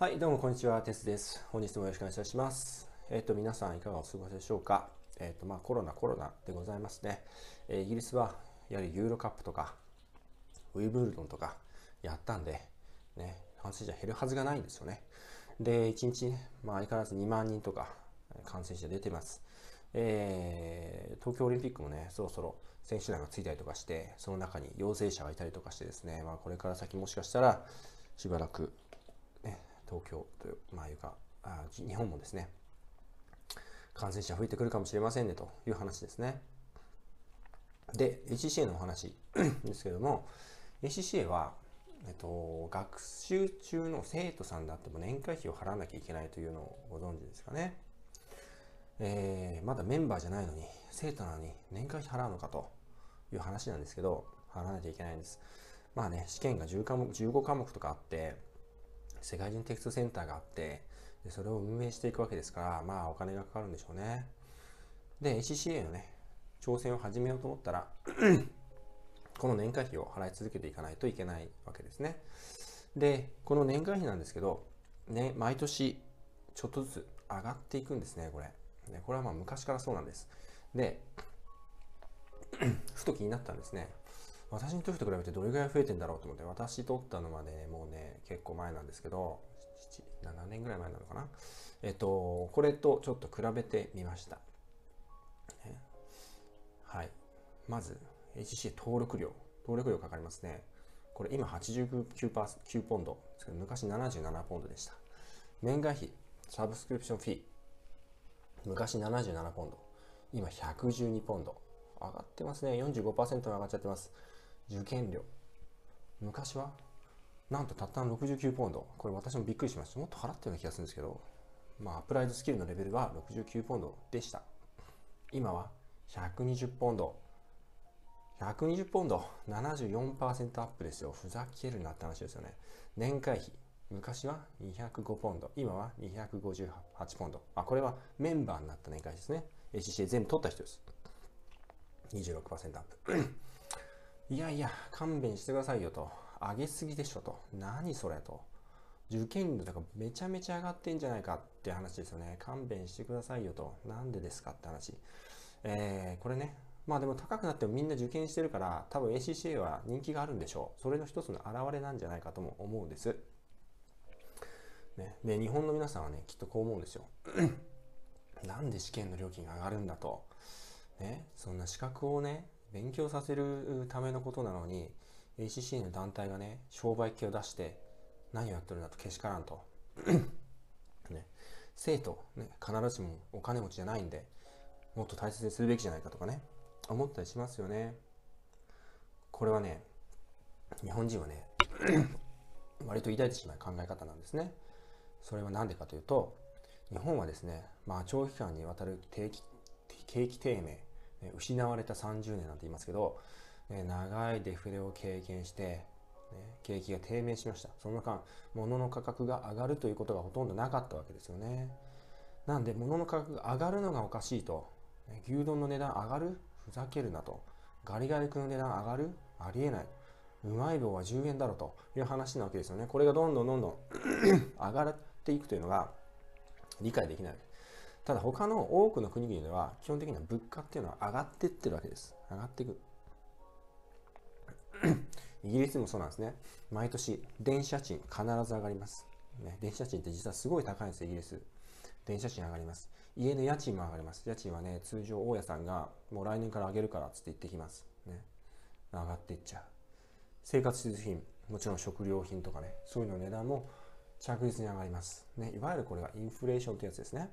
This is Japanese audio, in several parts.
はい、どうもこんにちは、テスです。本日もよろしくお願いいたします。えっ、ー、と、皆さんいかがお過ごしでしょうか。えっ、ー、と、まあ、コロナ、コロナでございますね。えー、イギリスは、やはりユーロカップとか、ウィブルドンとかやったんで、ね、感染者減るはずがないんですよね。で、1日ね、まあ、相変わらず2万人とか感染者出てます。えー、東京オリンピックもね、そろそろ選手団がついたりとかして、その中に陽性者がいたりとかしてですね、まあ、これから先もしかしたら、しばらく東京という、まあいうか、あ日本もですね、感染者増えてくるかもしれませんねという話ですね。で、ACCA のお話 ですけども、ACCA は、えっと、学習中の生徒さんだっても年会費を払わなきゃいけないというのをご存知ですかね。えー、まだメンバーじゃないのに、生徒なのに年会費払うのかという話なんですけど、払わなきゃいけないんです。まあね、試験が10科目15科目とかあって、世界人テクストセンターがあってでそれを運営していくわけですからまあお金がかかるんでしょうね。で ACCA のね挑戦を始めようと思ったら この年会費を払い続けていかないといけないわけですね。でこの年会費なんですけどね毎年ちょっとずつ上がっていくんですねこれ。ねこれはまあ昔からそうなんです。で ふと気になったんですね。私にとって比べてどれぐらい増えてんだろうと思って、私取ったのまで、ね、もうね、結構前なんですけど、7、年ぐらい前なのかな。えっと、これとちょっと比べてみました。はい。まず、HC 登録料。登録料かかりますね。これ今89%、9ポンドですけど、昔77ポンドでした。年会費、サブスクリプションフィー。昔77ポンド。今112ポンド。上がってますね。45%上がっちゃってます。受験料。昔はなんとたったの69ポンド。これ私もびっくりしました。もっと払ったような気がするんですけど。まあアプライドスキルのレベルは69ポンドでした。今は120ポンド。120ポンド。74%アップですよ。ふざけるなって話ですよね。年会費。昔は205ポンド。今は258ポンド。あこれはメンバーになった年会費ですね。ACC 全部取った人です。26%アップ。いやいや、勘弁してくださいよと。上げすぎでしょと。何それと。受験料とかめちゃめちゃ上がってんじゃないかって話ですよね。勘弁してくださいよと。なんでですかって話。えー、これね。まあでも高くなってもみんな受験してるから、多分 ACCA は人気があるんでしょう。それの一つの表れなんじゃないかとも思うんです。ね、で、日本の皆さんはね、きっとこう思うんですよ。なんで試験の料金が上がるんだと。ね、そんな資格をね、勉強させるためのことなのに ACC の団体がね商売系を出して何をやってるんだとけしからんと。ね、生徒、ね、必ずしもお金持ちじゃないんでもっと大切にするべきじゃないかとかね思ったりしますよね。これはね日本人はね 割と抱いてしまう考え方なんですね。それは何でかというと日本はですねまあ長期間にわたる定期景気低迷失われた30年なんて言いますけど、ね、長いデフレを経験して、ね、景気が低迷しました。その間、物の価格が上がるということがほとんどなかったわけですよね。なんで、物の価格が上がるのがおかしいと。ね、牛丼の値段上がる？ふざけるなと。ガリガリ君の値段上がる？ありえない。うまい棒は10円だろうという話なわけですよね。これがどんどんどんどん 上がっていくというのが理解できない。ただ他の多くの国々では基本的には物価っていうのは上がっていってるわけです。上がっていく。イギリスもそうなんですね。毎年電車賃必ず上がります。ね、電車賃って実はすごい高いんですよイギリス。電車賃上がります。家の家賃も上がります。家賃はね、通常大家さんがもう来年から上げるからっつって言ってきます。ね。上がっていっちゃう。生活必需品、もちろん食料品とかね、そういうの値段も着実に上がります。ね、いわゆるこれがインフレーションってやつですね。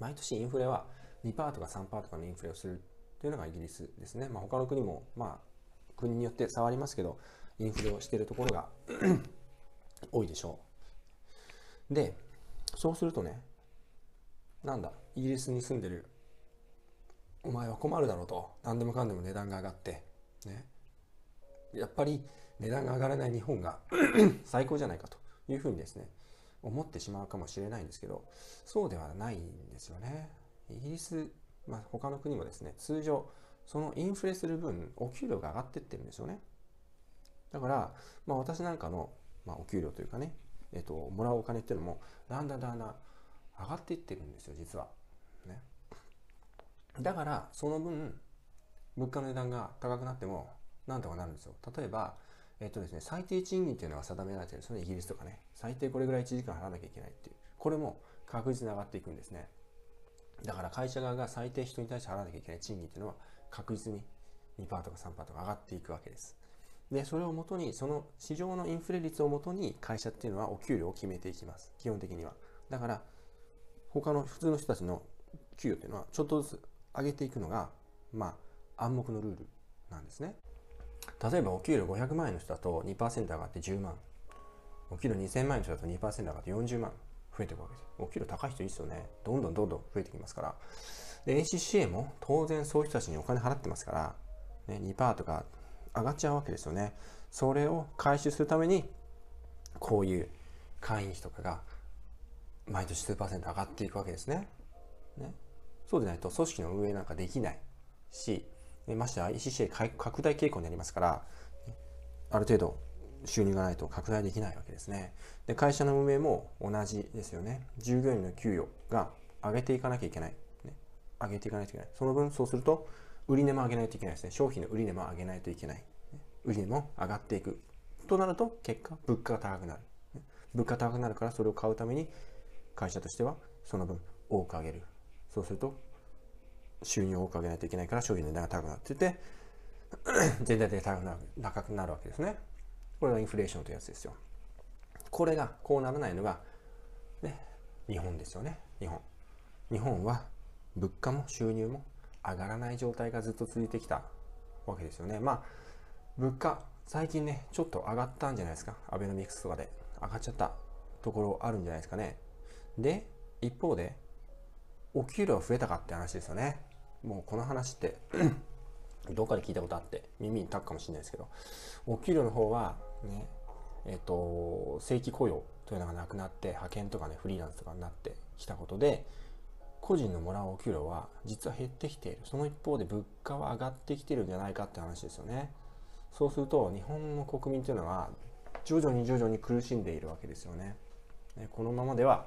毎年インフレは2%とか3%とかのインフレをするというのがイギリスですね。まあ、他の国も、まあ、国によって差はありますけど、インフレをしているところが 多いでしょう。で、そうするとね、なんだ、イギリスに住んでるお前は困るだろうと、何でもかんでも値段が上がって、ね、やっぱり値段が上がらない日本が 最高じゃないかというふうにですね、思ってしまうかもしれないんですけど、そうではないんですよね。イギリス、まあ、他の国もですね、通常、そのインフレする分、お給料が上がってってるんですよね。だから、まあ、私なんかの、まあ、お給料というかね、えっと、もらうお金っていうのもだんだんだんだん上がっていってるんですよ実は。ね、だからその分物価の値段が高くなってもなんとかなるんですよ。例えば、えっとですね、最低賃金っていうのが定められてるんですよねイギリスとかね最低これぐらい1時間払わなきゃいけないっていうこれも確実に上がっていくんですね。だから会社側が最低人に対して払わなきゃいけない賃金っていうのは確実に2%とか3%とか上がっていくわけです。で、それをもとに、その市場のインフレ率をもとに会社っていうのはお給料を決めていきます。基本的には。だから、他の普通の人たちの給与っていうのはちょっとずつ上げていくのが、まあ、暗黙のルールなんですね。例えばお給料500万円の人だと2%上がって10万。お給料2000万円の人だと2%上がって40万増えていくわけです。お給料高い人いいですよね。どんどんどんどん増えてきますから。で、ACCA も当然そういう人たちにお金払ってますから、ね、2%とか上がっちゃうわけですよね。それを回収するために、こういう会員費とかが毎年数パーセント上がっていくわけですね。ねそうでないと組織の運営なんかできないし、ましてや ECCA 拡大傾向になりますから、ある程度収入がないと拡大できないわけですね。で会社の運営も同じですよね。従業員の給与が上げていかなきゃいけない。ね、上げていかないといけない。その分、そうすると、売値も上げないといけないですね。商品の売値も上げないといけない。売値も上がっていく。となると、結果、物価が高くなる。物価高くなるからそれを買うために会社としてはその分多く上げる。そうすると収入を多く上げないといけないから商品の値段が高くなってて 全体的に高くなる高くなるわけですね。これがインフレーションというやつですよ。これがこうならないのが、ね、日本ですよね。日本。日本は物価も収入も上がらない状態がずっと続いてきたわけですよね。まあ、物価、最近ね、ちょっと上がったんじゃないですか。アベノミクスとかで上がっちゃったところあるんじゃないですかね。で、一方で、お給料増えたかって話ですよね。もうこの話って どっかで聞いたことあって耳にたくかもしれないですけど、お給料の方はね、えっ、と、正規雇用というのがなくなって、派遣とかね、フリーランスとかになってきたことで、個人のもらうお給料は実は減ってきている。その一方で物価は上がってきてるんじゃないかって話ですよね。そうすると日本の国民というのは徐々に徐々に苦しんでいるわけですよね。このままでは、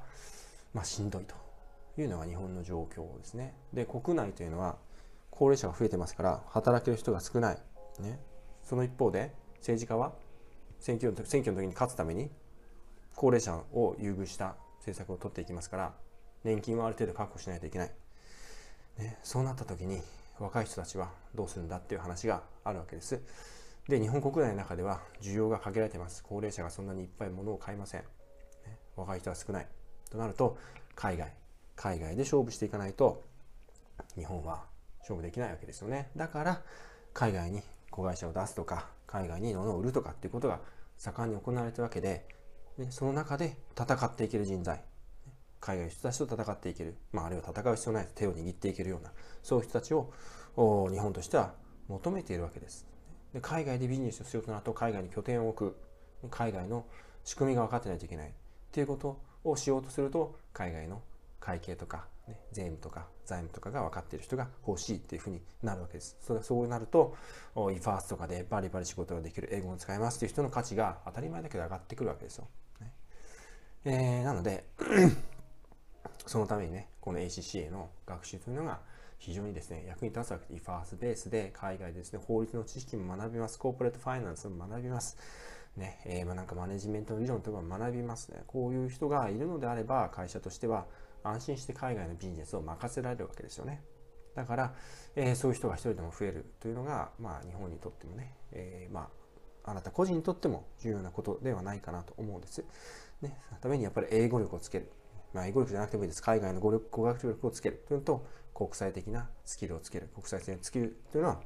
まあ、しんどいというのが日本の状況ですね。で、国内というのは高齢者が増えてますから働ける人が少ない。ね、その一方で政治家は選挙の選挙の時に勝つために高齢者を優遇した政策を取っていきますから年金はある程度確保しないといけない、ね、そうなった時に若い人たちはどうするんだっていう話があるわけです。で日本国内の中では需要が限られてます。高齢者がそんなにいっぱい物を買いません、ね、若い人は少ない。となると海外。海外で勝負していかないと日本は勝負できないわけですよね。だから海外に子会社を出すとか海外に物を売るとかっていうことが盛んに行われてるわけででその中で戦っていける人材海外の人たちと戦っていける、まあ、あるいは戦う必要ない手を握っていけるようなそういう人たちを日本としては求めているわけです。で海外でビジネスをするとなると海外に拠点を置く海外の仕組みが分かってないといけないっていうことをしようとすると海外の会計とか、ね、税務とか財務とかが分かっている人が欲しいっていうふうになるわけです。それそうなると、e ファーストとかでバリバリ仕事ができる、英語を使えますっていう人の価値が当たり前だけど上がってくるわけですよ。ねえー、なので そのためにね、この ACCA の学習というのが非常にですね、役に立つわけで、EFARS ベースで海外でですね、法律の知識も学びます。コーポレートファイナンスも学びます。ね、えー、まあなんかマネジメントの理論とか学びますね。こういう人がいるのであれば、会社としては安心して海外のビジネスを任せられるわけですよね。だから、えー、そういう人が一人でも増えるというのが、まあ日本にとってもね、えー、まあ、あなた個人にとっても重要なことではないかなと思うんです。ね、そのためにやっぱり英語力をつける。まあ、英語力じゃなくてもいいです。海外の語力語学力をつけるというのと、国際的なスキルをつける。国際的なスキルというのは、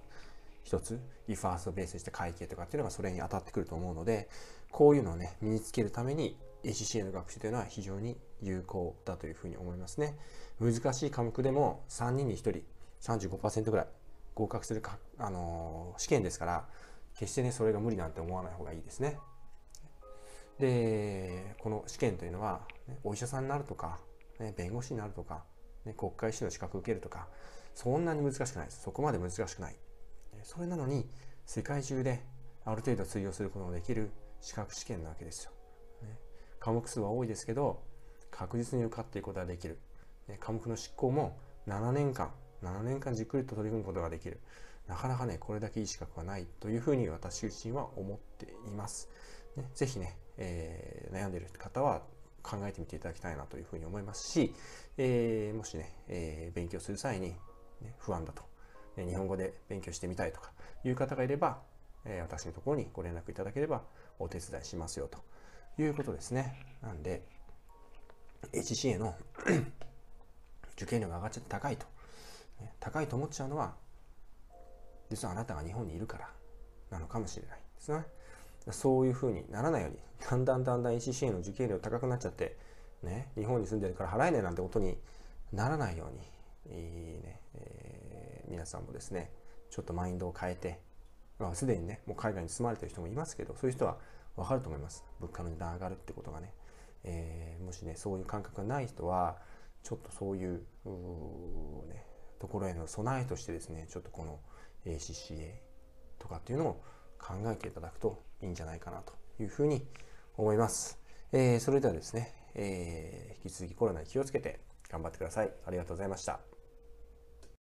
一つ、リファーストベースにして会計とかっていうのがそれに当たってくると思うので、こういうのをね、身につけるために ACCA の学習というのは非常に有効だというふうに思いますね。難しい科目でも3人に1人、35%ぐらい合格するか、あのー、試験ですから、決してね、それが無理なんて思わない方がいいですね。で、この試験というのは、ね、お医者さんになるとか、ね、弁護士になるとか、ね、国会試の資格受けるとか、そんなに難しくないです。そこまで難しくない。それなのに、世界中である程度通用することのできる資格試験なわけですよ。科目数は多いですけど確実に受かっていくことができる、科目の執行も7年間7年間じっくりと取り組むことができる。なかなかねこれだけいい資格はないというふうに私自身は思っています、ね、ぜひね、えー、悩んでいる方は考えてみていただきたいなというふうに思いますし、えー、もしね、えー、勉強する際に、ね、不安だと、ね、日本語で勉強してみたいとかいう方がいれば、え、私のところにご連絡いただければお手伝いしますよと。いうことですね。なんで、HCA の 受験料が上がっちゃって高いと。高いと思っちゃうのは、実はあなたが日本にいるからなのかもしれないですね。そういうふうにならないように、だんだんだんだん ECCA の受験料高くなっちゃって、ね、日本に住んでるから払えねえなんてことにならないように、いいね、えー、皆さんもですね、ちょっとマインドを変えて、まあ、すでにね、もう海外に住まれてる人もいますけど、そういう人はわかると思います。物価の値段上がるってことがね。えー、もしね、そういう感覚がない人は、ちょっとそういう、うね、ところへの備えとしてですね、ちょっとこの ACCA とかっていうのを考えていただくといいんじゃないかなというふうに思います。えー、それではですね、えー、引き続きコロナに気をつけて頑張ってください。ありがとうございました。